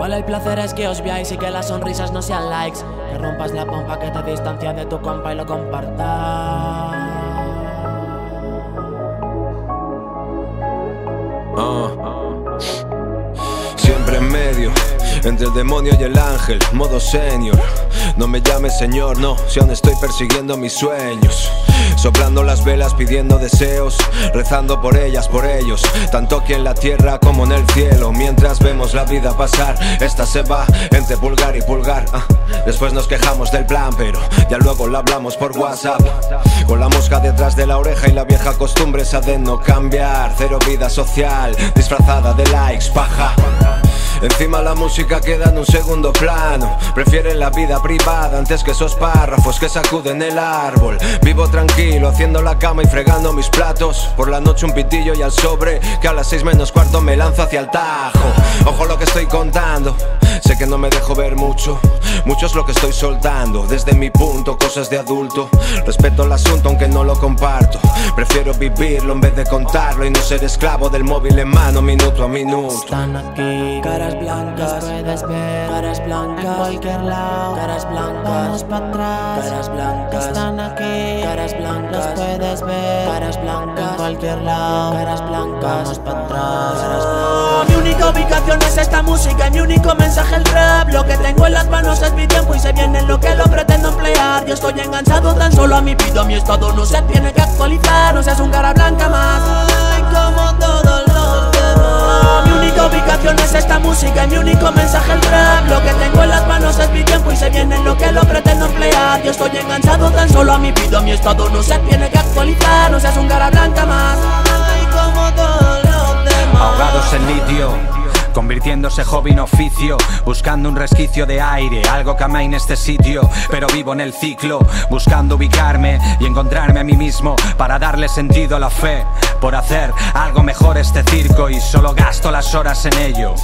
Igual el placer es que os veáis y que las sonrisas no sean likes. Que rompas la pompa que te distancia de tu compa y lo compartas. Ah. Siempre en medio, entre el demonio y el ángel, modo senior. No me llames señor, no, si aún estoy persiguiendo mis sueños. Soplando las velas pidiendo deseos, rezando por ellas, por ellos, tanto aquí en la tierra como en el cielo. Mientras vemos la vida pasar, esta se va entre pulgar y pulgar. Ah, después nos quejamos del plan, pero ya luego la hablamos por WhatsApp. Con la mosca detrás de la oreja y la vieja costumbre esa de no cambiar. Cero vida social, disfrazada de likes, paja. Encima la música queda en un segundo plano. Prefieren la vida privada antes que esos párrafos que sacuden el árbol. Vivo tranquilo, haciendo la cama y fregando mis platos. Por la noche un pitillo y al sobre, que a las seis menos cuarto me lanzo hacia el tajo. Ojo lo que estoy contando. Sé que no me dejo ver mucho, mucho es lo que estoy soltando. Desde mi punto, cosas de adulto. Respeto el asunto aunque no lo comparto. Prefiero vivirlo en vez de contarlo y no ser esclavo del móvil en mano minuto a minuto. Están aquí, caras blancas, puedes ver, caras blancas, en cualquier lado, caras blancas, vamos para atrás, caras blancas, están aquí, caras blancas, puedes ver, caras blancas, en cualquier lado, caras blancas, vamos para atrás, caras blancas. Mi única ubicación es esta música y mi único mensaje el rap. Lo que tengo en las manos es mi tiempo y se viene lo que lo pretendo emplear. Yo estoy enganchado tan solo a mi vida, mi estado no se tiene que actualizar. No seas un cara blanca más. Como todos los Mi única ubicación es esta música y mi único mensaje el rap Lo que tengo en las manos es mi tiempo y se viene lo que lo pretendo emplear. Yo estoy enganchado tan solo a mi vida, mi estado no se tiene que actualizar. No seas un cara blanca más. Todos los demás ahogados en litio. Convirtiéndose hobby en oficio, buscando un resquicio de aire, algo que amé en este sitio, pero vivo en el ciclo, buscando ubicarme y encontrarme a mí mismo para darle sentido a la fe, por hacer algo mejor este circo y solo gasto las horas en ello.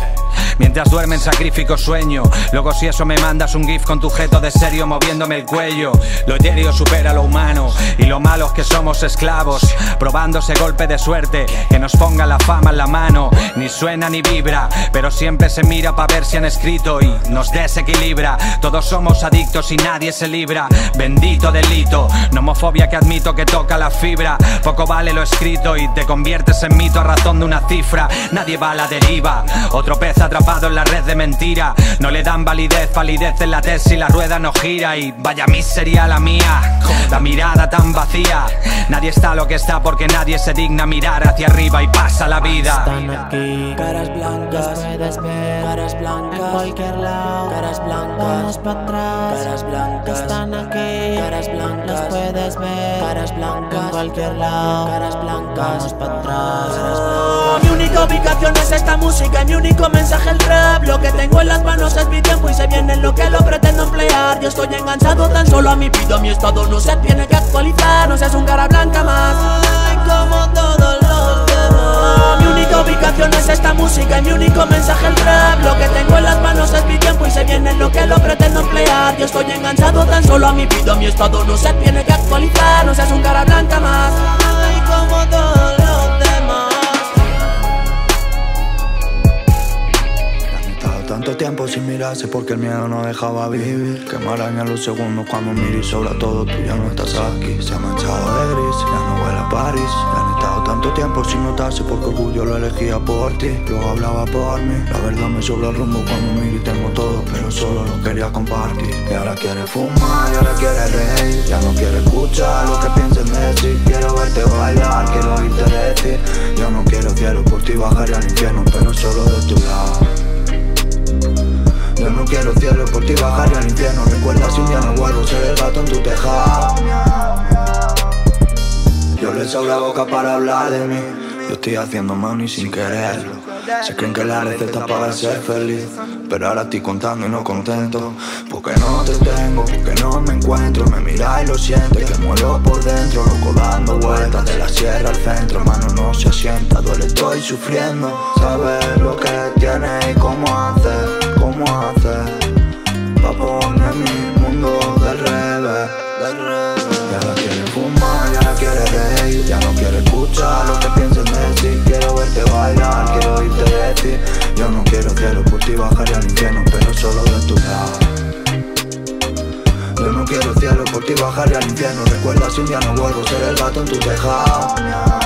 Mientras duermen sacrifico sueño, luego si eso me mandas un gif con tu jeto de serio moviéndome el cuello, lo etéreo supera lo humano y lo malo es que somos esclavos, probando ese golpe de suerte que nos ponga la fama en la mano, ni suena ni vibra, pero siempre se mira para ver si han escrito y nos desequilibra. Todos somos adictos y nadie se libra. Bendito delito, no homofobia que admito que toca la fibra. Poco vale lo escrito y te conviertes en mito a razón de una cifra. Nadie va a la deriva, otro pez atrapado en la red de mentira. No le dan validez, validez en la tesis la rueda no gira. Y vaya miseria la mía, la mirada tan vacía. Nadie está lo que está porque nadie se digna mirar hacia arriba y pasa la vida. Están aquí, caras blancas, puedes ver, caras blancas, en cualquier lado, caras blancas, vamos para atrás, caras blancas, están aquí, caras blancas, puedes ver, caras blancas, en cualquier lado, caras blancas, vamos para atrás, caras blancas. Mi única ubicación es esta música y mi único mensaje el rap. Lo que tengo en las manos es mi tiempo y se viene lo que lo pretendo emplear. Yo estoy enganchado tan solo a mi vida, mi estado no se tiene que actualizar. No seas un cara blanca más. Como todos los demás. Mi única ubicación es esta música y mi único mensaje el rap Lo que tengo en las manos es mi tiempo y se viene lo que lo pretendo emplear. Yo estoy enganchado tan solo a mi vida, mi estado no se tiene que actualizar No seas un cara blanca más. Como todos tanto tiempo sin mirarse porque el miedo no dejaba vivir. Que me arañan los segundos cuando miro y sobra todo, tú ya no estás aquí. Se ha manchado de gris, ya no huele a París. Y han estado tanto tiempo sin notarse porque orgullo lo elegía por ti. Luego hablaba por mí. La verdad me sobra rumbo cuando miro y tengo todo, pero solo lo quería compartir. Y ahora quiere fumar, y ahora quiere reír. Ya no quiere escuchar lo que piensen de ti. Quiero verte bailar, quiero oírte decir. Yo no quiero cielo por ti, bajaré al infierno, pero solo de tu lado. Yo no quiero cielo por ti bajar al infierno. Recuerda si un día no vuelvo a ser el gato en tu tejado. Yo les abro la boca para hablar de mí. Yo estoy haciendo money sin quererlo. Se creen que la receta para ser feliz Pero ahora estoy contando y no contento. Porque no te tengo, porque no me encuentro. Me mira y lo siente, que muero por dentro. Loco dando vueltas de la sierra al centro. Mano no se asienta, duele, estoy sufriendo. Saber lo que tiene y cómo hacer cómo hacer Pa' poner mi mundo del revés, del revés Ya la quiere fumar, ya la quiere reír Ya no quiere escuchar lo que piensen de ti Quiero verte bailar, quiero oírte decir Yo no quiero cielo por ti bajaría al infierno, pero solo de tu lado. Yo no quiero cielo por ti bajaría al infierno. Recuerda si un día no vuelvo, ser el gato en tu tejado.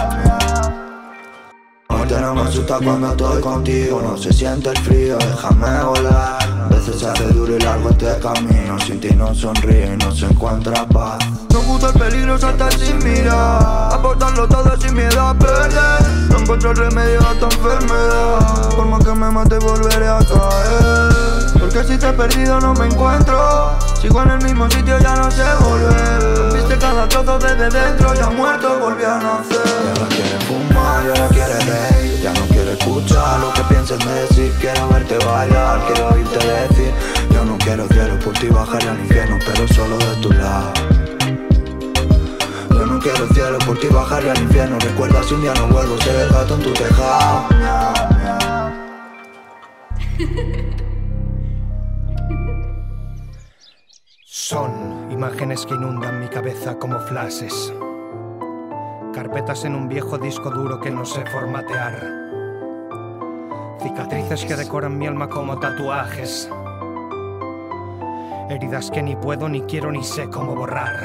No me asusta cuando estoy contigo, no se siente el frío, déjame volar. Veces se hace duro y largo este camino, sin ti no sonríe y no se encuentra paz. No gusta el peligro, saltar sin mirar, aportarlo todo sin miedo a perder. No encuentro el remedio a esta enfermedad, por más que me mate volveré a caer. Porque si te he perdido no me encuentro, sigo en el mismo sitio ya no sé volver. Viste cada trozo desde dentro, ya muerto volví a nacer. Ya no quiere fumar, ya no quiere reír, ya no quiere escuchar lo que pienses decir. Quiero verte bailar, quiero oírte decir. Yo no quiero cielo por ti bajar al infierno, pero solo de tu lado. Yo no quiero cielo por ti bajar al infierno. Recuerda si un día no vuelvo, ser el gato en tu tejado. Son imágenes que inundan mi cabeza como flashes. Carpetas en un viejo disco duro que no sé formatear. Cicatrices que decoran mi alma como tatuajes. Heridas que ni puedo, ni quiero, ni sé cómo borrar.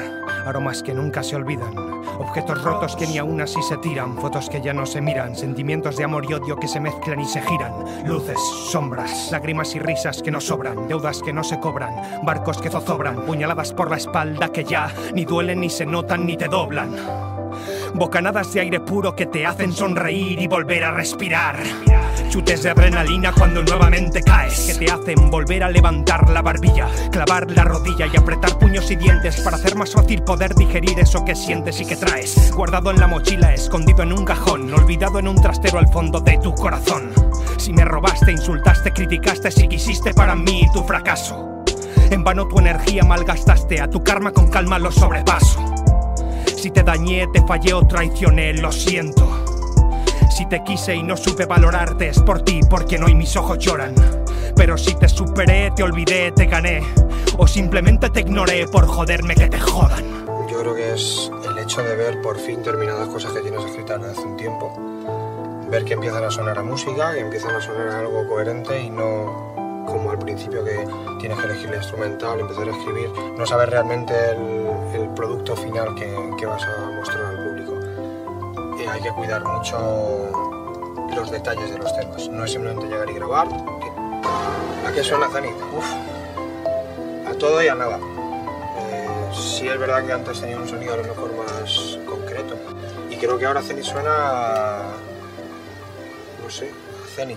Aromas que nunca se olvidan. Objetos rotos que ni aún así se tiran. Fotos que ya no se miran. Sentimientos de amor y odio que se mezclan y se giran. Luces, sombras, lágrimas y risas que no sobran. Deudas que no se cobran. Barcos que zozobran. Puñaladas por la espalda que ya ni duelen, ni se notan, ni te doblan. Bocanadas de aire puro que te hacen sonreír y volver a respirar. Chutes de adrenalina cuando nuevamente caes, que te hacen volver a levantar la barbilla, clavar la rodilla y apretar puños y dientes para hacer más fácil poder digerir eso que sientes y que traes. Guardado en la mochila, escondido en un cajón, olvidado en un trastero al fondo de tu corazón. Si me robaste, insultaste, criticaste, si quisiste para mí tu fracaso. En vano tu energía malgastaste, a tu karma con calma lo sobrepaso. Si te dañé, te fallé o traicioné, lo siento. Si te quise y no supe valorarte, es por ti, porque no y mis ojos lloran. Pero si te superé, te olvidé, te gané. O simplemente te ignoré por joderme que te jodan. Yo creo que es el hecho de ver por fin terminadas cosas que tienes escritas desde hace un tiempo. Ver que empiezan a sonar a música, que empiezan a sonar a algo coherente y no como al principio que tienes que elegir el instrumental, empezar a escribir, no saber realmente el, el producto final que, que, vas a mostrar hay que cuidar mucho los detalles de los temas, no es simplemente llegar y grabar. ¿A qué suena Zani? Uf, a todo y a nada. Eh, sí es verdad que antes tenía un sonido a lo mejor más concreto y creo que ahora Zeni suena a, no sé, a Zeni.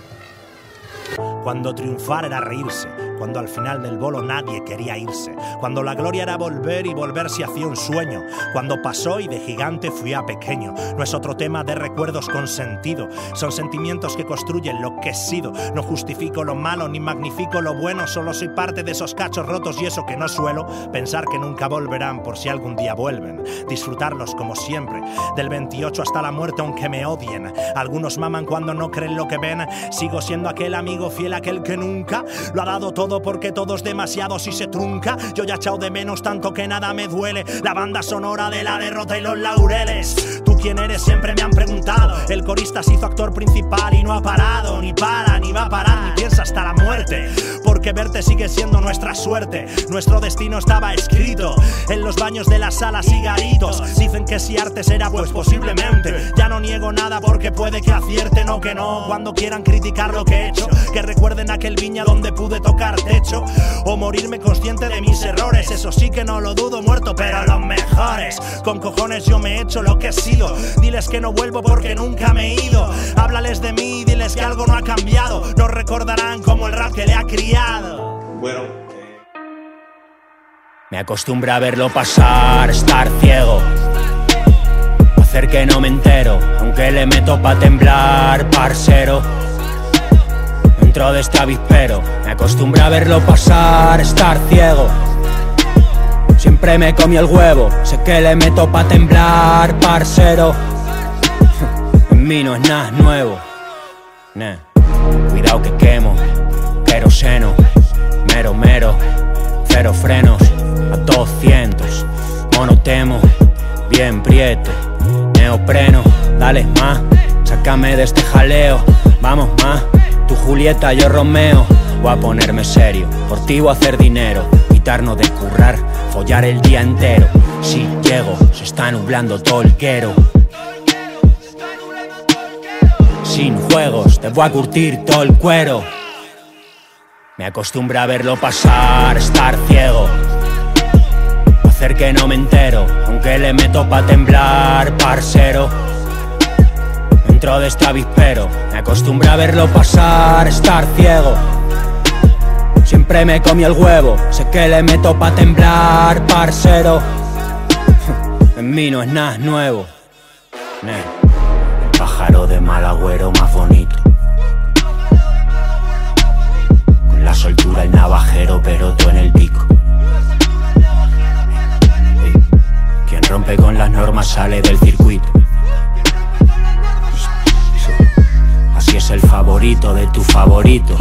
Cuando triunfar era reírse, cuando al final del bolo nadie quería irse, cuando la gloria era volver y volver se hacía un sueño, cuando pasó y de gigante fui a pequeño. No es otro tema de recuerdos con sentido, son sentimientos que construyen lo que he sido. No justifico lo malo ni magnifico lo bueno, solo soy parte de esos cachos rotos y eso que no suelo pensar que nunca volverán por si algún día vuelven. Disfrutarlos como siempre, del 28 hasta la muerte aunque me odien. Algunos maman cuando no creen lo que ven, sigo siendo aquel amigo fiel, aquel que nunca lo ha dado todo porque todo es demasiado si se trunca. Yo ya he echado de menos tanto que nada me duele. La banda sonora de la derrota y los laureles. ¿Tú quién eres? Siempre me han preguntado. El corista se hizo actor principal y no ha parado, ni para, ni va a parar, ni piensa hasta la muerte. Porque verte sigue siendo nuestra suerte. Nuestro destino estaba escrito en los baños de las salas y garitos. Dicen que si arte será, pues posiblemente. Ya no niego nada porque puede que acierten o que no. Cuando quieran criticar lo que he hecho, que recuerden aquel viña donde pude tocar techo o morirme consciente de mis errores. Eso sí que no lo dudo, muerto, pero los mejores. Con cojones yo me he hecho lo que he sido. Diles que no vuelvo porque nunca me he ido. Háblales de mí, diles que algo no ha cambiado. Nos recordarán como el rap que le ha criado. Bueno, Me acostumbré a verlo pasar, estar ciego. Hacer que no me entero, aunque le meto pa' temblar, parcero. Dentro de este avispero, me acostumbré a verlo pasar, estar ciego. Siempre me comí el huevo, sé que le meto pa' temblar, parcero. En mí no es nada nuevo. Nah. Cuidado que quemo, queroseno, mero mero, cero frenos, a 200, monotemo, bien prieto, neopreno, dale más, sácame de este jaleo, vamos más, tu Julieta, yo Romeo. Voy a ponerme serio, por ti voy a hacer dinero, quitarnos de currar, follar el día entero. Si llego, se está nublando todo el quero. Sin juegos, te voy a curtir todo el cuero. Me acostumbré a verlo pasar, estar ciego. Hacer que no me entero, aunque le meto pa' temblar, parcero. Dentro de este avispero, me acostumbré a verlo pasar, estar ciego. Siempre me comí el huevo, sé que le meto pa' temblar, parcero. En mí no es nada nuevo. El pájaro de mal agüero más bonito. Con la soltura el navajero, pero tú en el pico. Quien rompe con las normas sale del circuito. Así es el favorito de tu favorito.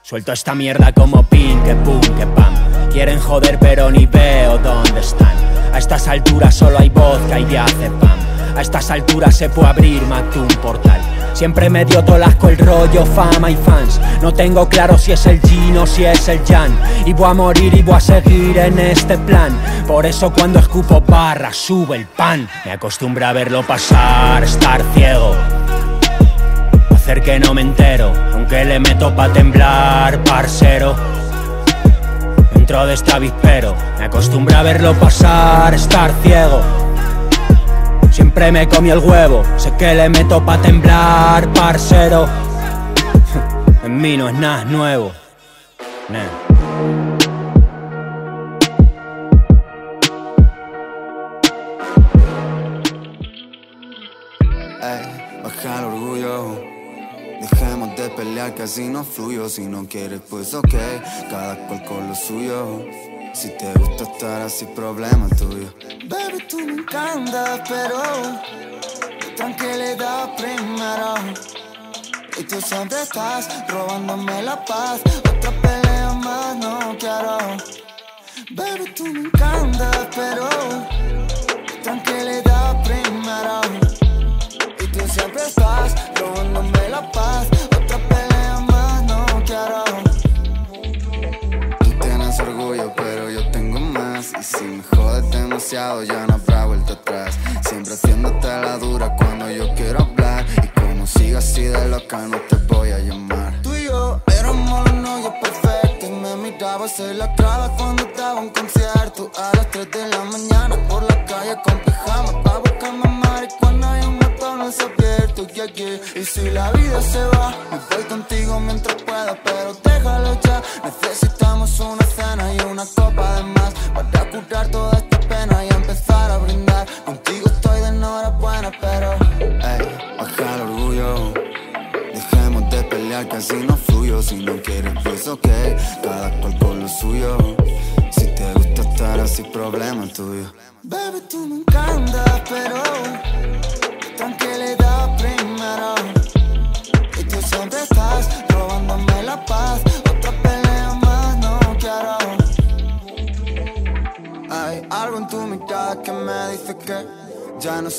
Suelto esta mierda como pin, que pum, que pam. Quieren joder pero ni veo dónde están. A estas alturas solo hay vodka y pam A estas alturas se puede abrir más que un portal. Siempre me dio tolasco el rollo, fama y fans. No tengo claro si es el Gino o si es el Jan. Y voy a morir y voy a seguir en este plan. Por eso cuando escupo barra, sube el pan. Me acostumbro a verlo pasar, estar ciego que no me entero, aunque le meto pa' temblar, parcero. Dentro de este avispero, me acostumbré a verlo pasar, estar ciego. Siempre me comí el huevo, sé que le meto pa' temblar, parcero. En mí no es nada nuevo. Pelear casi no fluyo. Si no quieres, pues ok, cada cual con lo suyo. Si te gusta estar así, problema tuyo. Baby, tú me encantas, pero tranquilidad primero. Y tú siempre estás robándome la paz. Otra pelea más no quiero. Baby, tú me encantas, pero tranquilidad primero. Y tú siempre estás robándome la paz. Tú tienes orgullo, pero yo tengo más. Y si me jodes demasiado, ya no habrá vuelta atrás. Siempre haciéndote la dura cuando yo quiero hablar. Y como sigas así de loca, no te voy a llamar. Tú y yo éramos los novios perfectos. Y me mirabas en la cara cuando estaba en concierto. A las 3 de la mañana por la calle con pijama. Pa' buscarme marihuana y un montón abierto. Yeah, yeah. Y si la vida se va, me voy contigo mientras pueda, pero déjalo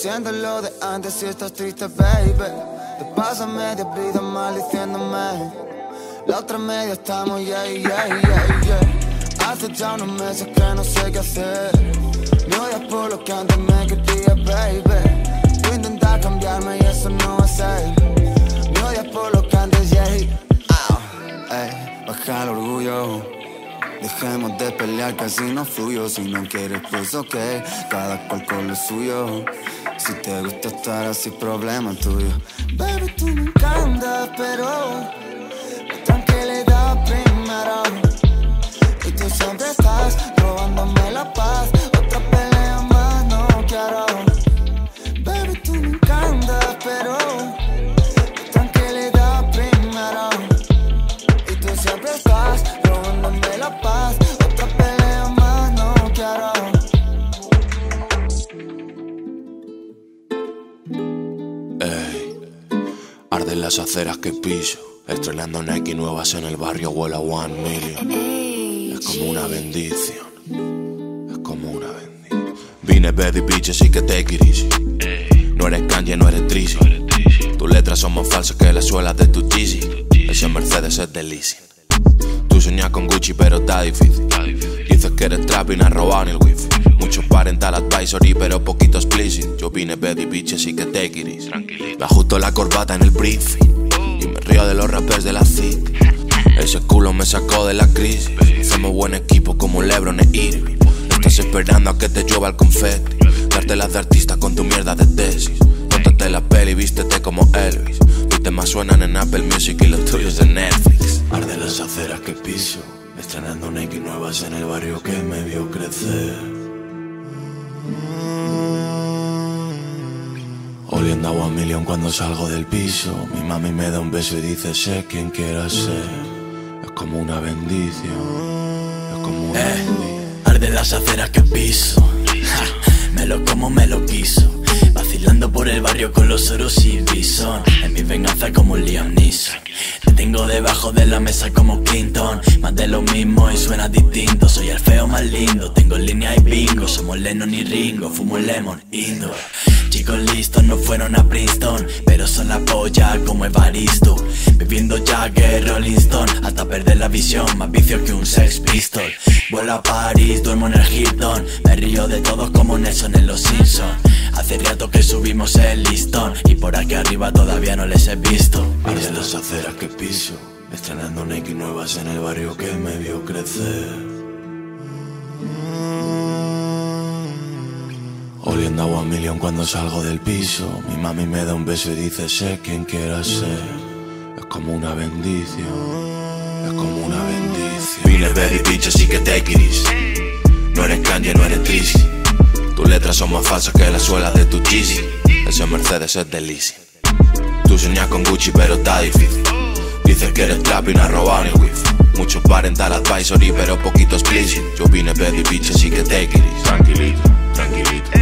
no lo de antes si estás triste, baby. Te pasa media vida maldiciéndome. La otra media estamos, yeah, yeah, yeah, yeah. Hace ya unos meses que no sé qué hacer. Me odias por lo que antes me quería, baby. Tú intentas cambiarme y eso no va a ser. Me odias por lo que antes, yeah baja el orgullo. Dejemos de pelear, casi no fluyo. Si no quieres, pues ok, cada cual con lo suyo. Si te gusta estar así, problema tuyo. Baby, tú me encantas, pero tranquilidad primero. Y tú siempre estás robándome la paz. Otra pelea más no quiero. Baby, tú me encantas, pero Las aceras que piso, estrenando Nike nuevas en el barrio huele a one million. Es como una bendición, es como una bendición. Vine baby bitch, así que te it No eres Kanye, no eres Trizzy. Tu letra letras son más falsas que las suelas de tu Yeezy. Ese Mercedes es de leasing. Tú sueñas con Gucci, pero está difícil. Dices que eres trap y no has robado ni el wifi. Mucho parental advisory, pero poquito explicit. Yo vine Betty bitches y que take it easy. Me ajusto la corbata en el briefing. Y me río de los rappers de la CIC. Ese culo me sacó de la crisis. Hacemos buen equipo como Lebron e Irving. Estás esperando a que te llueva el confeti. Darte las de artista con tu mierda de tesis. Póntate la peli, vístete como Elvis. Mis temas suenan en Apple Music y los tuyos de Netflix. Arde las aceras que piso. Estrenando Nike nuevas en el barrio que me vio crecer. Oliendo agua million cuando salgo del piso. Mi mami me da un beso y dice: Sé quien quieras ser. Es como una bendición. Es como una Eh, arde las aceras que piso. Ja, me lo como, me lo quiso. Vacilando por el barrio con los oros y bison. En mi venganza como Liam Neeson. Te tengo debajo de la mesa como Clinton. Más de lo mismo y suena distinto. Soy el feo más lindo. Tengo línea y bingo. Somos Lennon y Ringo. Fumo lemon indoor. Chicos listos no fueron a Princeton, pero son la polla como Evaristo. Bebiendo Jagger, Rolling Stone, hasta perder la visión, más vicio que un sex pistol. Vuelo a París, duermo en el Hilton, me río de todos como Nelson en Los Simpsons. Hace rato que subimos el listón, y por aquí arriba todavía no les he visto. Arde las aceras que piso. Estrenando Nike nuevas en el barrio que me vio crecer. Oliendo agua million cuando salgo del piso. Mi mami me da un beso y dice: Sé quien quieras ser. Es como una bendición. Es como una bendición. Vine Betty bitches y que take it. No eres Kanye, no eres Drizzy. Tus letras son más falsas que las suelas de tu Yeezy. Ese Mercedes es de leasing. Tú sueñas con Gucci, pero está difícil. Dices que eres trap y no has robado ni wifi. Mucho parental advisory, pero poquito explicit. Yo vine Betty bitches y que take it tranquilito, tranquilito,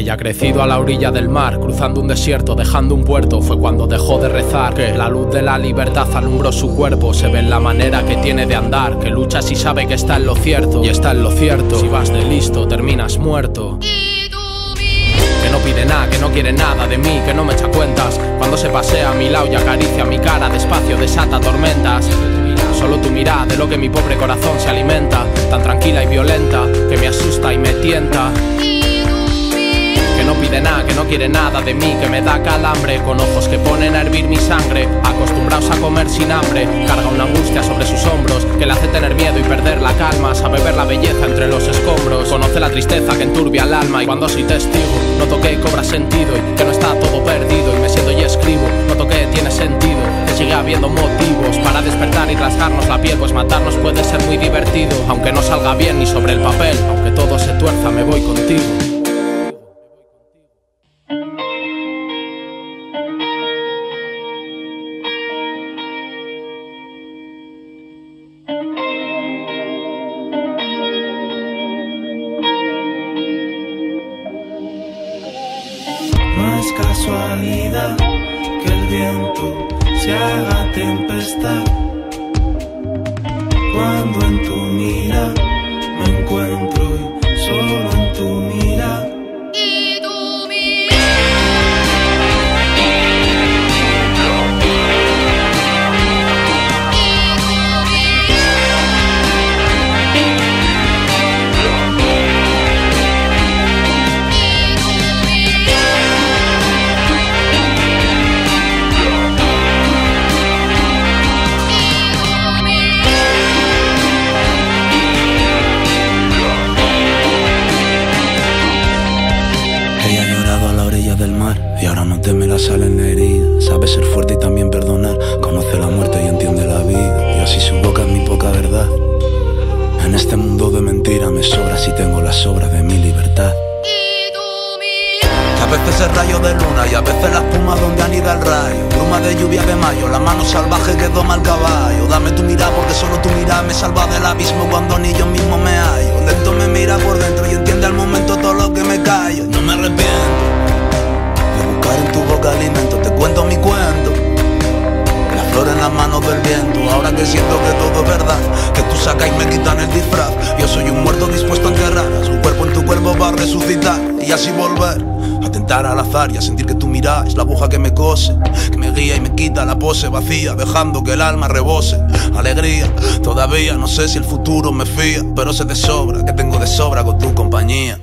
Ella ha crecido a la orilla del mar, cruzando un desierto, dejando un puerto. Fue cuando dejó de rezar, que la luz de la libertad alumbró su cuerpo. Se ve en la manera que tiene de andar, que lucha si sabe que está en lo cierto. Y está en lo cierto, si vas de listo, terminas muerto. Que no pide nada, que no quiere nada de mí, que no me echa cuentas. Cuando se pasea a mi lado y acaricia mi cara, despacio desata tormentas. Solo tu mirada de lo que mi pobre corazón se alimenta, tan tranquila y violenta, que me asusta y me tienta. Pide nada, que no quiere nada de mí, que me da calambre, con ojos que ponen a hervir mi sangre, acostumbrados a comer sin hambre, carga una angustia sobre sus hombros, que le hace tener miedo y perder la calma, sabe ver la belleza entre los escombros, conoce la tristeza que enturbia el alma. Y cuando soy testigo, noto que cobra sentido y que no está todo perdido. Y me siento y escribo, noto que tiene sentido, que sigue habiendo motivos para despertar y rasgarnos la piel, pues matarnos puede ser muy divertido, aunque no salga bien ni sobre el papel, veces es rayo de luna y a veces la espuma donde anida el rayo. Bruma de lluvia de mayo, la mano salvaje que doma el caballo. Dame tu mirada porque solo tu mirada me salva del abismo cuando ni yo mismo me hallo. Lento me mira por dentro y entiende al momento todo lo que me callo. No me arrepiento de buscar en tu boca alimento. Te cuento mi cuento. La flor en las manos del viento. Ahora que siento que todo es verdad, que tú sacas y me quitan el disfraz. Yo soy un muerto dispuesto a enterrar a su cuerpo en tu cuerpo para resucitar y así volver. A tentar al azar y a sentir que tu mirada es la aguja que me cose, que me guía y me quita la pose vacía, dejando que el alma rebose. Alegría, todavía no sé si el futuro me fía, pero sé de sobra que tengo de sobra con tu compañía.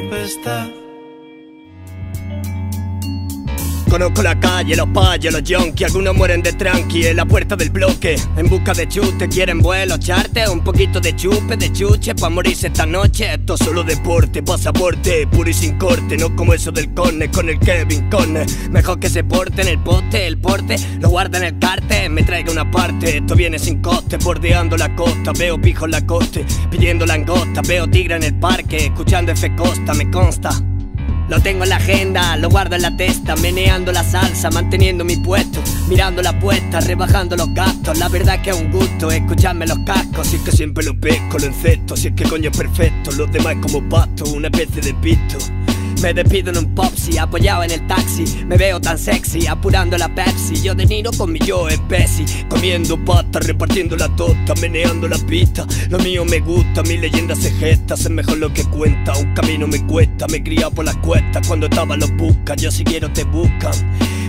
Tempestad. Conozco la calle, los payos, los yonkis Algunos mueren de tranqui en la puerta del bloque. En busca de chute, quieren vuelo, charte. Un poquito de chupe, de chuche Pa' morirse esta noche. Esto es solo deporte, pasaporte Puro y sin corte, no como eso del corne Con el Kevin Conne Mejor que se porte en el poste, el porte Lo guarda en el carte, me traiga una parte Esto viene sin coste, bordeando la costa Veo pijo en la coste, pidiendo langosta Veo tigre en el parque, escuchando F Costa Me consta lo tengo en la agenda, lo guardo en la testa, meneando la salsa, manteniendo mi puesto, mirando la puesta, rebajando los gastos. La verdad es que es un gusto escucharme los cascos, si es que siempre lo pesco, lo encesto, si es que coño es perfecto, los demás como pasto, una especie de pisto. Me despido en un popsi, apoyado en el taxi. Me veo tan sexy, apurando la Pepsi. Yo de Niro con mi yo Pepsi. Comiendo pasta, repartiendo la tota Meneando la pista, lo mío me gusta Mi leyenda se gesta, es mejor lo que cuenta Un camino me cuesta, me criado por las cuestas Cuando estaba los buscan, yo si quiero te buscan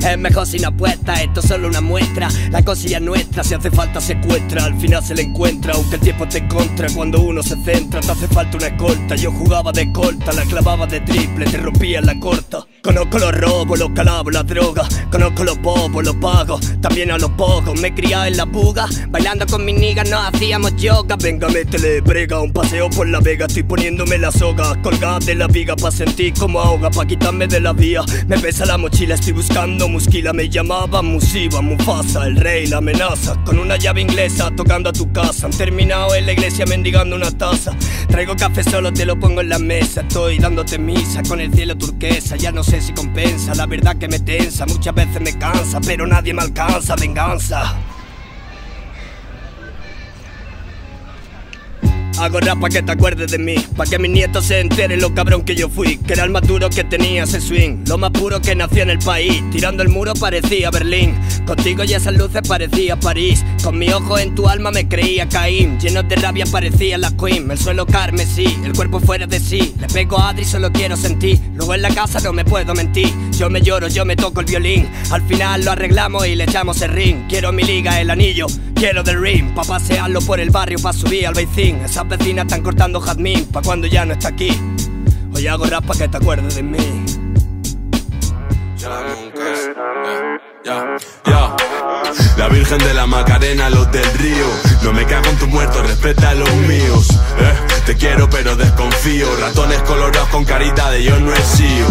es mejor sin apuesta, esto es solo una muestra. La cosilla es nuestra, si hace falta secuestra Al final se le encuentra, aunque el tiempo te contra Cuando uno se centra, te hace falta una escolta. Yo jugaba de corta, la clavaba de triple Te rompía la corta. Conozco los robos, los calabos, las drogas Conozco los bobos, los pagos También a los pocos, me he criado en la puga Bailando con mis niggas no hacíamos yoga. Venga, métele brega, un paseo por la vega Estoy poniéndome la soga, colgada de la viga Pa' sentir como ahoga, pa' quitarme de la vía. Me pesa la mochila, estoy buscando musquila Me llamaban Musiba, Mufasa, el rey, la amenaza. Con una llave inglesa, tocando a tu casa. Han terminado en la iglesia mendigando una taza. Traigo café solo, te lo pongo en la mesa. Estoy dándote misa con el cielo turquesa. Ya no sé si compensa, la verdad que me tensa. Muchas veces me cansa, pero nadie me alcanza. Venganza Hago rap pa' que te acuerdes de mí Pa' que mis nietos se enteren lo cabrón que yo fui Que era el más duro que tenía ese swing Lo más puro que nació en el país Tirando el muro parecía Berlín Contigo y esas luces parecía París Con mi ojo en tu alma me creía Caín Lleno de rabia parecía la Queen El suelo carmesí, el cuerpo fuera de sí Le pego a Adri, solo quiero sentir Luego en la casa no me puedo mentir Yo me lloro, yo me toco el violín Al final lo arreglamos y le echamos el ring Quiero mi liga, el anillo Quiero del ring, pa' pasearlo por el barrio, pa' subir al Esas vecinas están cortando jazmín, pa' cuando ya no está aquí Hoy hago rap pa' que te acuerdes de mí Ya, ya. La Virgen de la Macarena, los del río. No me cago en tu muerto, respeta a los míos. Eh, te quiero pero desconfío. Ratones colorados con carita de yo no he sido.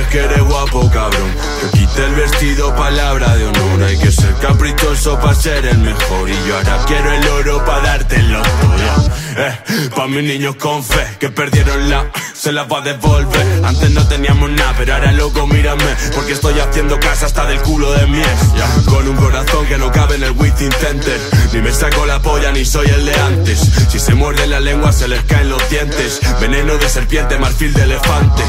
Es que eres guapo, cabrón. Que quite el vestido, palabra de honor. Hay que ser caprichoso para ser el mejor. Y yo ahora quiero el oro para ya. Eh, pa' mis niños con fe que perdieron la, se la va a devolver. Antes no teníamos nada, pero ahora loco, mírame. Porque estoy haciendo casa hasta del culo de mi ex. Ya, Con un corazón que no cabe en el Within Center. Ni me saco la polla ni soy el de antes. Si se muerden la lengua se les caen los dientes. Veneno de serpiente, marfil de elefante.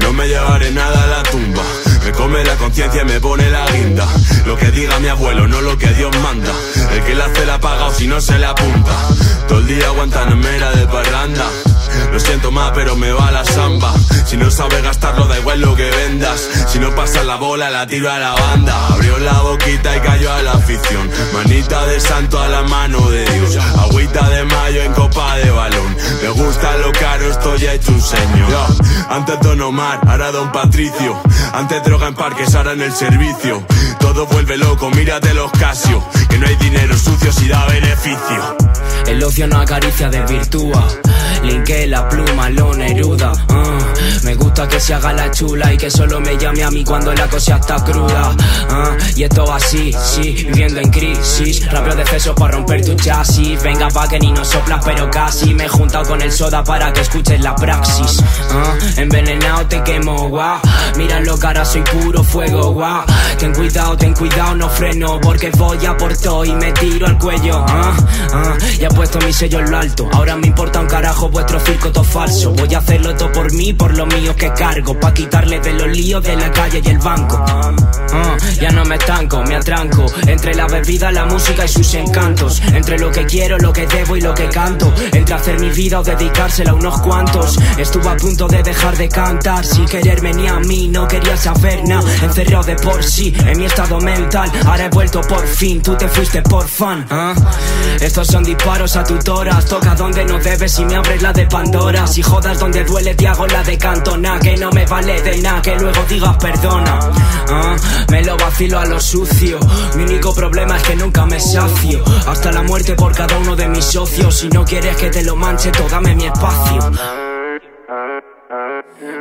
No me llevaré nada a la tumba. Me come la conciencia y me pone la guinda. Lo que diga mi abuelo, no lo que Dios manda. El que la hace la paga o si no se la apunta. Todo el día guantanamera de parranda. Lo siento más, pero me va la samba. Si no sabes gastarlo, da igual lo que vendas. Si no pasas la bola, la tiro a la banda. Abrió la boquita y cayó a la afición. Manita de santo a la mano de Dios. Agüita de mayo en copa de balón. Me gusta lo caro, estoy hecho un señor. Antes Don Omar, ahora Don Patricio. Antes droga en parques, ahora en el servicio. Todo vuelve loco, mírate los Casio. Que no hay dinero sucio si da beneficio. El ocio no acaricia, desvirtúa. Linké la pluma, lo neruda. ah. Me gusta que se haga la chula y que solo me llame a mí cuando la cosa está cruda. ah. Y esto así, sí, viviendo en crisis. Rapeo de exceso para romper tu chasis. Venga pa' que ni nos soplas, pero casi. Me he juntado con el soda para que escuches la praxis. ah. Envenenado te quemo, guau. Míralo cara, soy puro fuego, guau. Ten cuidado, ten cuidado, no freno. Porque voy a por todo y me tiro al cuello. Ya he puesto mi sello en lo alto. Ahora me importa un carajo vuestro circo todo falso. Voy a hacerlo todo por mí, por lo mío que cargo. Pa' quitarle de los líos de la calle y el banco. Ah, ya no me estanco, me atranco. Entre la bebida, la música y sus encantos. Entre lo que quiero, lo que debo y lo que canto. Entre hacer mi vida o dedicársela a unos cuantos. Estuve a punto de dejar de cantar. Sin quererme ni a mí, no quería saber nada. Encerrado de por sí, en mi estado mental. Ahora he vuelto por fin, tú te fuiste por fan. ah. Estos son disparos a tutoras. Toca donde no debes y me abres la de Pandora. Si jodas donde duele, te hago la de cantona. Que no me vale de nada, que luego digas perdona. Ah, me lo vacilo a lo sucio. Mi único problema es que nunca me sacio. Hasta la muerte por cada uno de mis socios. Si no quieres que te lo manche, todo dame mi espacio.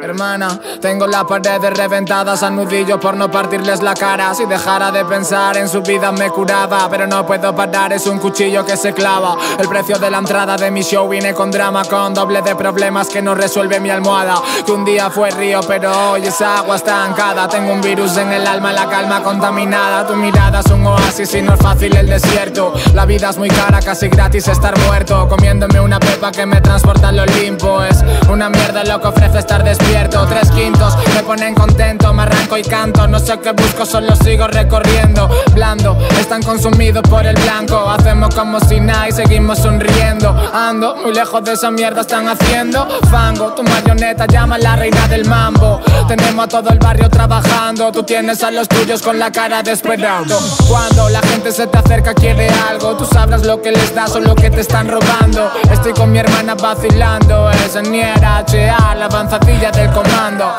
Hermana, tengo las paredes reventadas a nudillos por no partirles la cara. Si dejara de pensar en su vida me curaba, pero no puedo parar, es un cuchillo que se clava. El precio de la entrada de mi show vine con drama, con doble de problemas que no resuelve mi almohada. Que un día fue río, pero hoy es agua estancada. Tengo un virus en el alma, la calma contaminada. Tu mirada es un oasis y no es fácil el desierto. La vida es muy cara, casi gratis estar muerto. Comiéndome una pepa que me transporta al Olimpo. Es una mierda lo que ofrece estar despierto. Tres quintos me ponen contento, me arranco y canto. No sé qué busco, solo sigo recorriendo. Blando, están consumidos por el blanco. Hacemos como si nada y seguimos sonriendo. Ando muy lejos de esa mierda, están haciendo fango. Tu marioneta llama a la reina del mambo. Tenemos a todo el barrio trabajando. Tú tienes a los tuyos con la cara de esperando. Cuando la gente se te acerca, quiere algo. Tú sabrás lo que les das o lo que te están robando. Estoy con mi hermana vacilando. Es Niera HA, la avanzadilla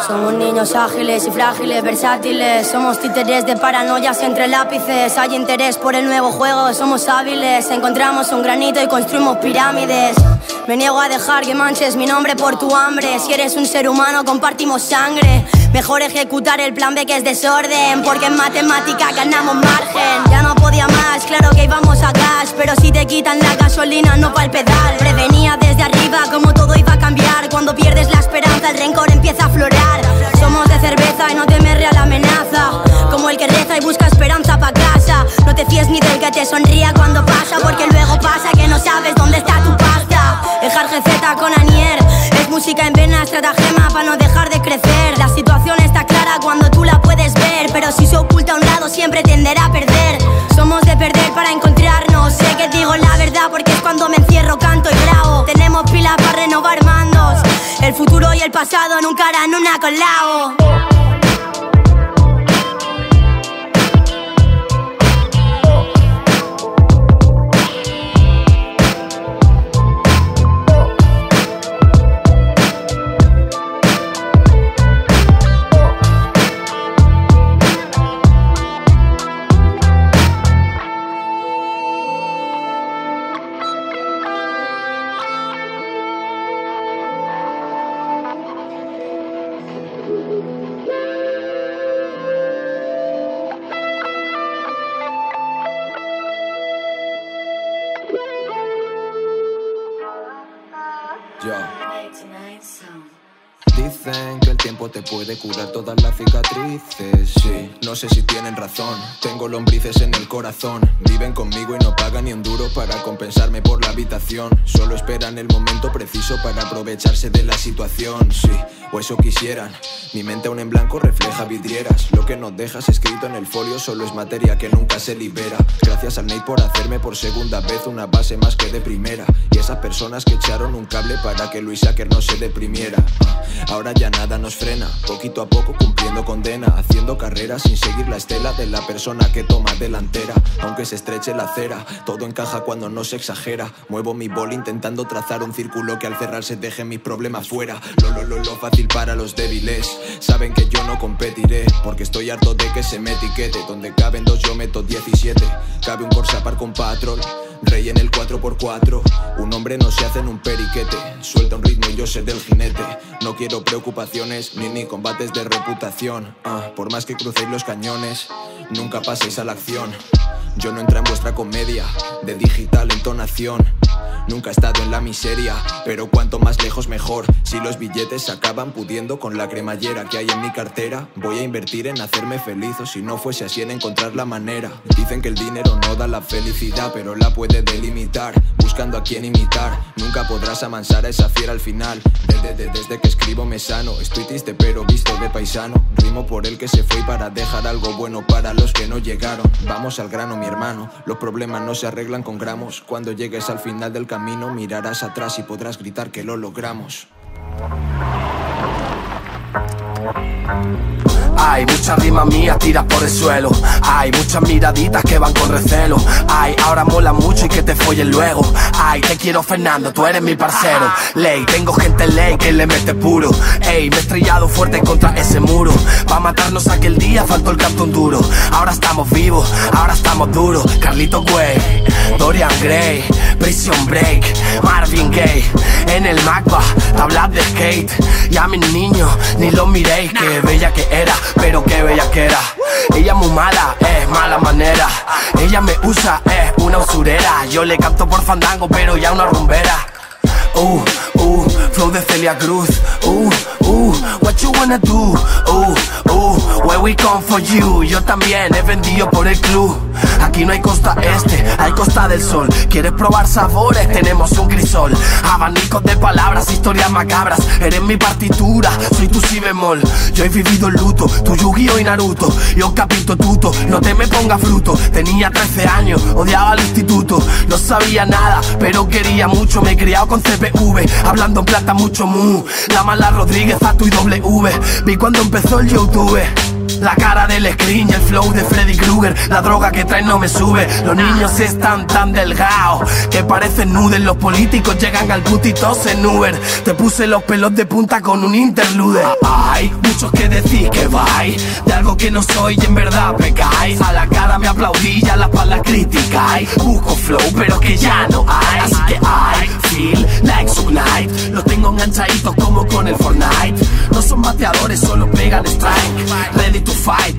Somos niños ágiles y frágiles, versátiles. Somos títeres de paranoias entre lápices. Hay interés por el nuevo juego, somos hábiles. Encontramos un granito y construimos pirámides. Me niego a dejar que manches mi nombre por tu hambre. Si eres un ser humano, compartimos sangre. Mejor ejecutar el plan B que es desorden. Porque en matemática ganamos margen. Ya no podía más, claro que íbamos a gas. Pero si te quitan la gasolina, no pa'l pedal. Prevenía desde arriba como todo iba a cambiar. Cuando pierdes la esperanza, el rencor empieza a florar. Somos de cerveza y no temer real amenaza. Como el que reza y busca esperanza pa' casa. No te fíes ni del que te sonría cuando pasa. Porque luego pasa que no sabes dónde está tu pasta. Dejar GZ con Anier. Es música en vena, estratagema para no dejar de crecer. La situación está clara cuando tú la puedes ver. Pero si se oculta a un lado, siempre tenderá a perder. Somos de perder para encontrarnos. Sé que digo la verdad porque es cuando me encierro, canto y grabo. Tenemos pilas para renovar mandos. El futuro y el pasado nunca harán una colabo. Dicen que el tiempo te puede curar todas las cicatrices. Sí, no sé si tienen razón. Tengo lombrices en el corazón. Viven conmigo y no pagan ni un duro para compensarme por la habitación. Solo esperan el momento preciso para aprovecharse de la situación. Sí, o eso quisieran. Mi mente aún en blanco refleja vidrieras. Lo que nos dejas escrito en el folio solo es materia que nunca se libera. Gracias al Nate por hacerme por segunda vez una base más que de primera. Y esas personas que echaron un cable para que Luis Acker no se deprimiera. Ah, Ahora ya nada nos frena, poquito a poco cumpliendo condena, haciendo carrera sin seguir la estela de la persona que toma delantera. Aunque se estreche la acera, todo encaja cuando no se exagera. Muevo mi bol intentando trazar un círculo que al cerrarse deje mis problemas fuera. Lo, lo, lo, lo fácil para los débiles. Saben que yo no competiré, porque estoy harto de que se me etiquete. Donde caben dos, yo meto 17. Cabe un Corsa Par con Patrol. Rey en el 4x4, un hombre no se hace en un periquete. Suelta un ritmo y yo sé del jinete. No quiero preocupaciones ni ni combates de reputación. Ah, por más que crucéis los cañones, nunca paséis a la acción. Yo no entré en vuestra comedia de digital entonación. Nunca he estado en la miseria, pero cuanto más lejos mejor. Si los billetes se acaban pudiendo con la cremallera que hay en mi cartera, voy a invertir en hacerme feliz o si no fuese así en encontrar la manera. Dicen que el dinero no da la felicidad, pero la puede delimitar. Buscando a quien imitar, nunca podrás amansar a esa fiera al final. Desde, desde que escribo me sano, estoy triste pero visto de paisano. Rimo por el que se fue para dejar algo bueno para los que no llegaron. Vamos al grano, mi hermano. Los problemas no se arreglan con gramos. Cuando llegues al final del camino, mirarás atrás y podrás gritar que lo logramos. Hay muchas rimas mías tiras por el suelo. Hay muchas miraditas que van con recelo. Ay, ahora mola mucho y que te follen luego. Ay, te quiero Fernando, tú eres mi parcero. Ley, tengo gente en ley que le mete puro. Ey, me he estrellado fuerte contra ese muro. Pa' matarnos aquel día faltó el cartón duro. Ahora estamos vivos, ahora estamos duros. Carlito Way, Dorian Gray, Prison Break, Marvin Gaye. En el Magba, tablas de skate. Y a mis niños ni los miréis, que bella que era, pero qué bella que era. Ella muy mala, es mala manera. Ella me usa, es una usurera. Yo le canto por fandango, pero ya una rumbera. Uh, uh, flow de Celia Cruz. Uh, uh, what you wanna do? Uh, uh, where we come for you. Yo también he vendido por el club. Aquí no hay costa este, hay costa del sol. ¿Quieres probar sabores? Tenemos un crisol. Abanicos de palabras, historias macabras. Eres mi partitura, soy tu si bemol. Yo he vivido el luto, tu Yu-Gi-Oh y Naruto. Yo capito tuto, no te me ponga fruto. Tenía 13 años, odiaba el instituto. No sabía nada, pero quería mucho. Me he criado con CPV, hablando en plata mucho mu. La mala Rodríguez, Atu y W. Vi cuando empezó el YouTube. La cara del screen y el flow de Freddy Krueger. La droga que traen no me sube. Los niños están tan delgados Que parecen nudes. Los políticos llegan al putito en Uber. Te puse los pelos de punta con un interlude. Hay muchos que decís que vais De algo que no soy y en verdad pecáis. A la cara me aplaudí y a la espalda criticáis. Busco flow pero que ya no hay. Así que hay feel like Sugnite Los tengo enganchaditos como con el Fortnite. No son bateadores solo pegan strike Ready to fight,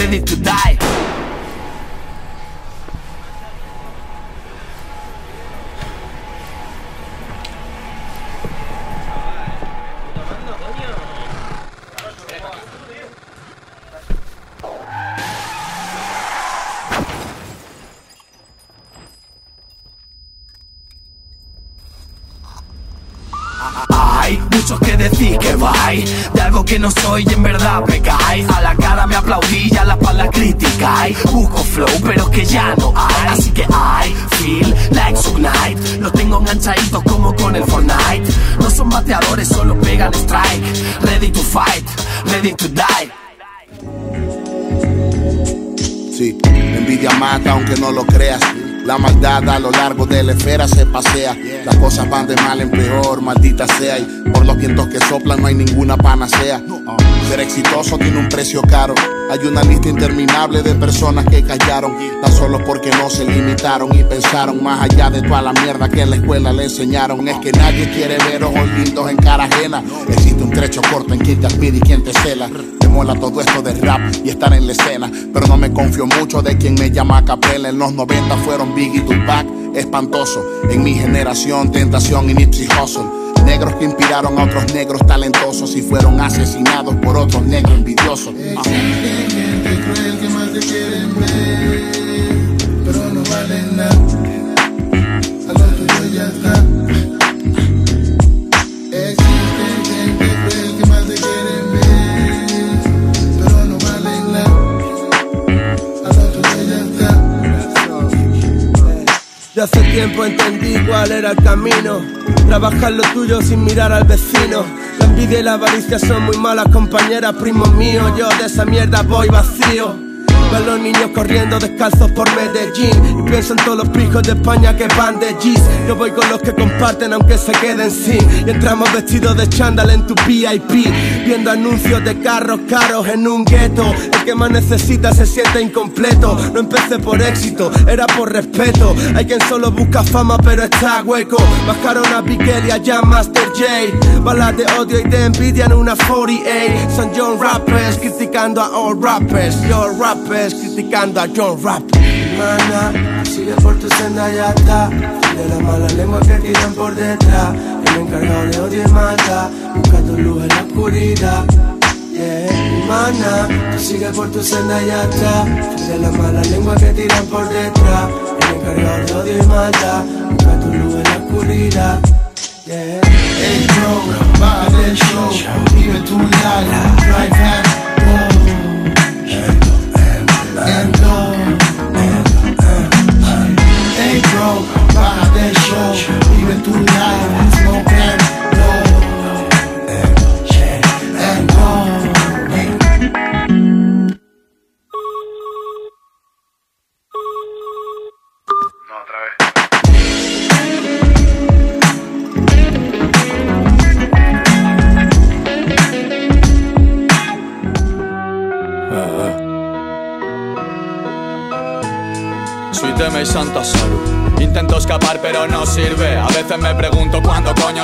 ready to die. Que decís que vais. De algo que no soy y en verdad pecáis A la cara me aplaudí y a la espalda criticáis. Busco flow pero que ya no hay. Así que hay feel like Sugnite Los tengo enganchaditos como con el Fortnite. No son bateadores, solo pegan strike. Ready to fight, ready to die. Sí, envidia mata aunque no lo creas. La maldad a lo largo de la esfera se pasea. Las cosas van de mal en peor, maldita sea. Y por los vientos que soplan no hay ninguna panacea. Ser exitoso tiene un precio caro. Hay una lista interminable de personas que callaron, tan solo porque no se limitaron y pensaron más allá de toda la mierda que en la escuela le enseñaron. Es que nadie quiere ver ojos lindos en cara ajena. Existe un trecho corto en quien te admira y quien te cela. Mola todo esto de rap y estar en la escena, pero no me confío mucho de quien me llama a capela. En los 90 fueron Biggie Tupac, espantoso. En mi generación, Tentación y Nipsey Hussle. Negros que inspiraron a otros negros talentosos y fueron asesinados por otros negros envidiosos. Ah. gente cruel que más te quieren el camino. Trabajar lo tuyo sin mirar al vecino. La envidia y la avaricia son muy malas compañeras, primos míos. Yo de esa mierda voy vacío. Veo a los niños corriendo descalzos por Medellín. Y pienso en todos los pijos de España que van de G's Yo voy con los que comparten aunque se queden sin. Y entramos vestidos de chándal en tu VIP Viendo anuncios de carros caros en un gueto. El que más necesita se siente incompleto. No empecé por éxito, era por respeto. Hay quien solo busca fama pero está hueco. Bajaron a Piquel y allá Master J. Balas de odio y de envidia en una 48 Son John Rappers criticando a all rappers. Yo rappers criticando a John Rap. Mana, sigue por tu senda ya está. De la mala lengua que tiran por detrás. Me encargado de odio y mata. Busca tu luz en la oscuridad. Yeah, mana, tú sigue por tu senda ya está. De la mala lengua que tiran por detrás. Me encargado de odio y mata. Busca tu luz en la oscuridad. Yeah. Hey bro, baja del show, vive tu life, drive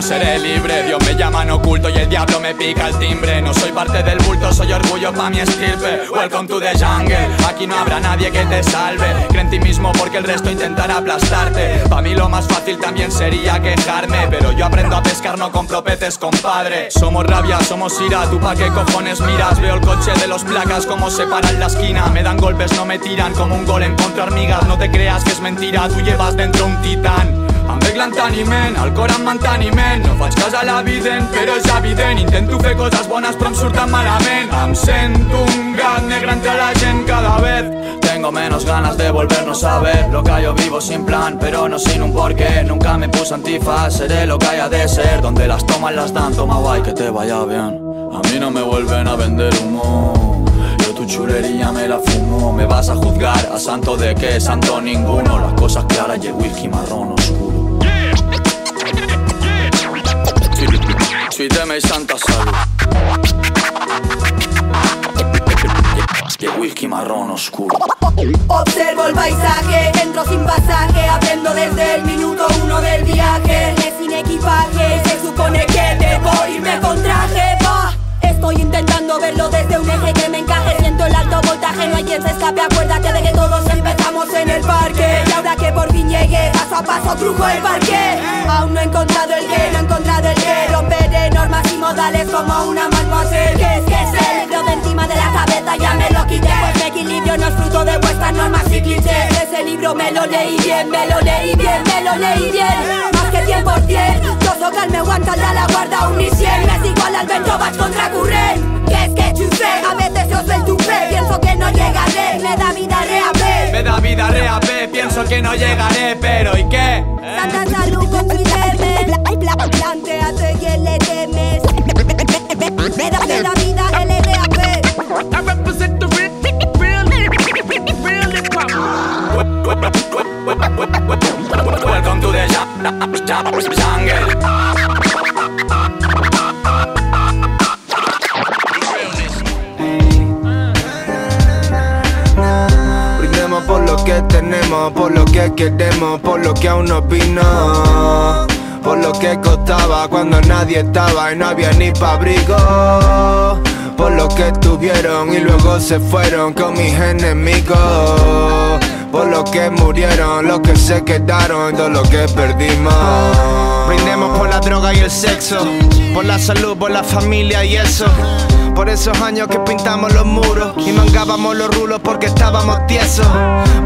seré libre. Dios me llama en oculto y el diablo me pica el timbre. No soy parte del bulto, soy orgullo pa' mi estirpe. Welcome to the jungle, aquí no habrá nadie que te salve. Cree en ti mismo porque el resto intentará aplastarte. Pa' mí lo más fácil también sería quejarme Pero yo aprendo a pescar, no compro peces, compadre. Somos rabia, somos ira, tú pa' qué cojones miras Veo el coche de los placas como se para en la esquina. Me dan golpes, no me tiran como un gol en contra hormigas. No te creas que es mentira, tú llevas dentro un titán em veig l'enteniment, el cor em manteniment. No faig cas a l'evident, però és evident. Intento fer coses bones però em surten malament. Em sento un gat negre entre la gent cada vez. Tengo menos ganas de volvernos a ver. Lo que yo vivo sin plan, pero no sin un porqué. Nunca me puse antifaz, seré lo que haya de ser. Donde las toman las dan, toma guay, que te vaya bien. A mí no me vuelven a vender humo. Yo tu chulería me la fumo. Me vas a juzgar a santo de qué, santo ninguno. Las cosas claras y el whisky marrón oscuro Suíteme y santa salud. El whisky marrón oscuro. Observo el paisaje, entro sin pasaje Aprendo desde el minuto uno del viaje. Es sin equipaje, se supone que debo irme con traje. Estoy intentando verlo desde un eje que me encaje. Siento el alto voltaje, no hay quien se escape. Acuérdate de que todos empezamos en el parque. Y ahora que por fin llegué, paso a paso trujo el parque. Aún no he encontrado el que, no he encontrado el que Romperé normas y modales como una mademoiselle Que es que es el libro de encima de la cabeza ya me lo quité. Pues mi equilibrio no es fruto de vuestras normas y clichés. Ese libro me lo leí bien, me lo leí bien, me lo leí bien 100% Yo soc el meu guantal de la guarda omniscient M'és igual al vento, vaig contra corrent ¿Qué es que tu fe? A veces os el tupé Pienso que no llegaré, me da vida reapé Me da vida reapé, pienso que no llegaré Pero ¿y qué? Santa salud con Twitter Plantéate que le temes. Me da, me da vida LRAP I represent the real, real, real hip Welcome to the jungle Brindemos por lo que tenemos, por lo que queremos, por lo que aún no vino. Por lo que costaba cuando nadie estaba y no había ni pa' abrigo. Por lo que tuvieron y luego se fueron con mis enemigos. Por lo que murieron, los que se quedaron, todo lo que perdimos. Brindemos por la droga y el sexo, por la salud, por la familia y eso. Por esos años que pintamos los muros y mangábamos los rulos porque estábamos tiesos.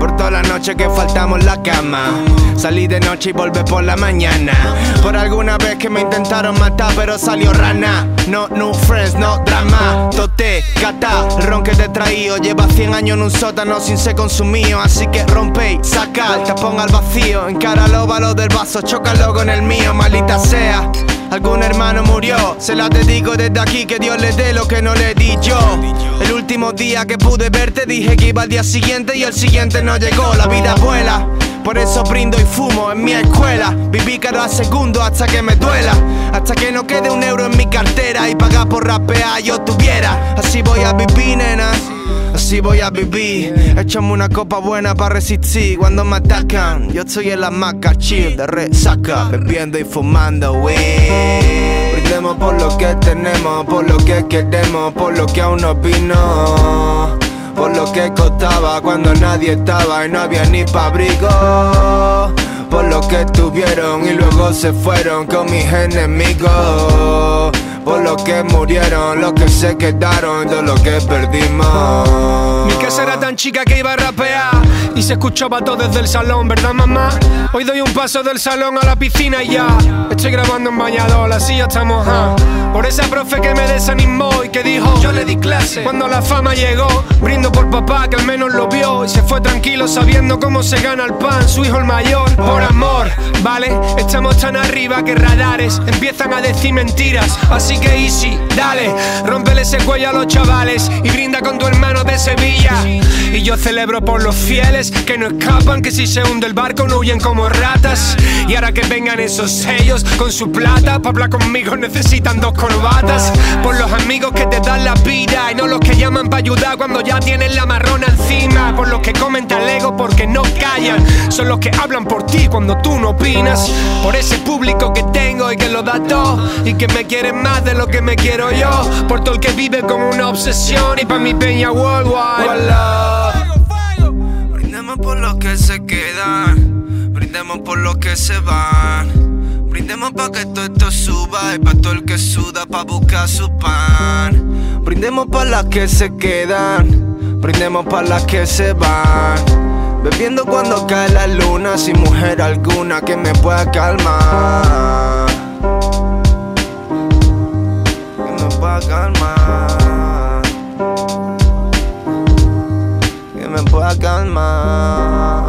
Por todas las noches que faltamos la cama. Salí de noche y volví por la mañana. Por alguna vez que me intentaron matar, pero salió rana. No new friends, no drama. Tote, gata, ron que te traído. Lleva 100 años en un sótano sin ser consumido. Así que rompe y saca el tapón al vacío. Encáralo, lo del vaso, chócalo con el mío, maldita sea. Algún hermano murió. Se la dedico desde aquí, que Dios le dé lo que no le di yo. El último día que pude verte dije que iba al día siguiente y el siguiente no llegó. La vida vuela. Por eso brindo y fumo en mi escuela. Viví cada segundo hasta que me duela. Hasta que no quede un euro en mi cartera y pagar por rapear yo tuviera. Así voy a vivir, nena. Así voy a vivir. Échame una copa buena para resistir cuando me atacan. Yo estoy en la maca chill de resaca, bebiendo y fumando weed. Brindemos por lo que tenemos, por lo que queremos, por lo que aún no vino. Por lo que costaba cuando nadie estaba y no había ni pa' abrigo. Por lo que tuvieron y luego se fueron con mis enemigos. Por lo que murieron, los que se quedaron, de lo que perdimos. Mi casa era tan chica que iba a rapear y se escuchaba todo desde el salón, ¿verdad mamá? Hoy doy un paso del salón a la piscina y ya estoy grabando en bañador, así ya estamos ah. Por esa profe que me desanimó y que dijo yo le di clase cuando la fama llegó. Brindo por papá que al menos lo vio y se fue tranquilo sabiendo cómo se gana el pan, su hijo el mayor. Por amor, ¿vale? Estamos tan arriba que radares empiezan a decir mentiras. Así que easy, dale, rompele ese cuello a los chavales y brinda con tu hermano de Sevilla. Y yo celebro por los fieles que no escapan, que si se hunde el barco no huyen como ratas. Y ahora que vengan esos sellos con su plata, para hablar conmigo necesitan dos corbatas. Por los amigos que te dan la vida y no los que llaman para ayudar cuando ya tienen la marrona encima. Por los que comentan ego porque no callan, son los que hablan por ti cuando tú no opinas. Por ese público que tengo y que lo da todo y que me quieren más de lo que me quiero yo. Por todo el que vive con una obsesión y para mi peña worldwide. Brindemos por los que se quedan, brindemos por los que se van. Brindemos pa' que todo esto suba y pa' todo el que suda pa' buscar su pan. Brindemos pa' las que se quedan, brindemos pa' las que se van. Bebiendo cuando cae la luna, sin mujer alguna que me pueda calmar. la calma. Que me pueda calmar.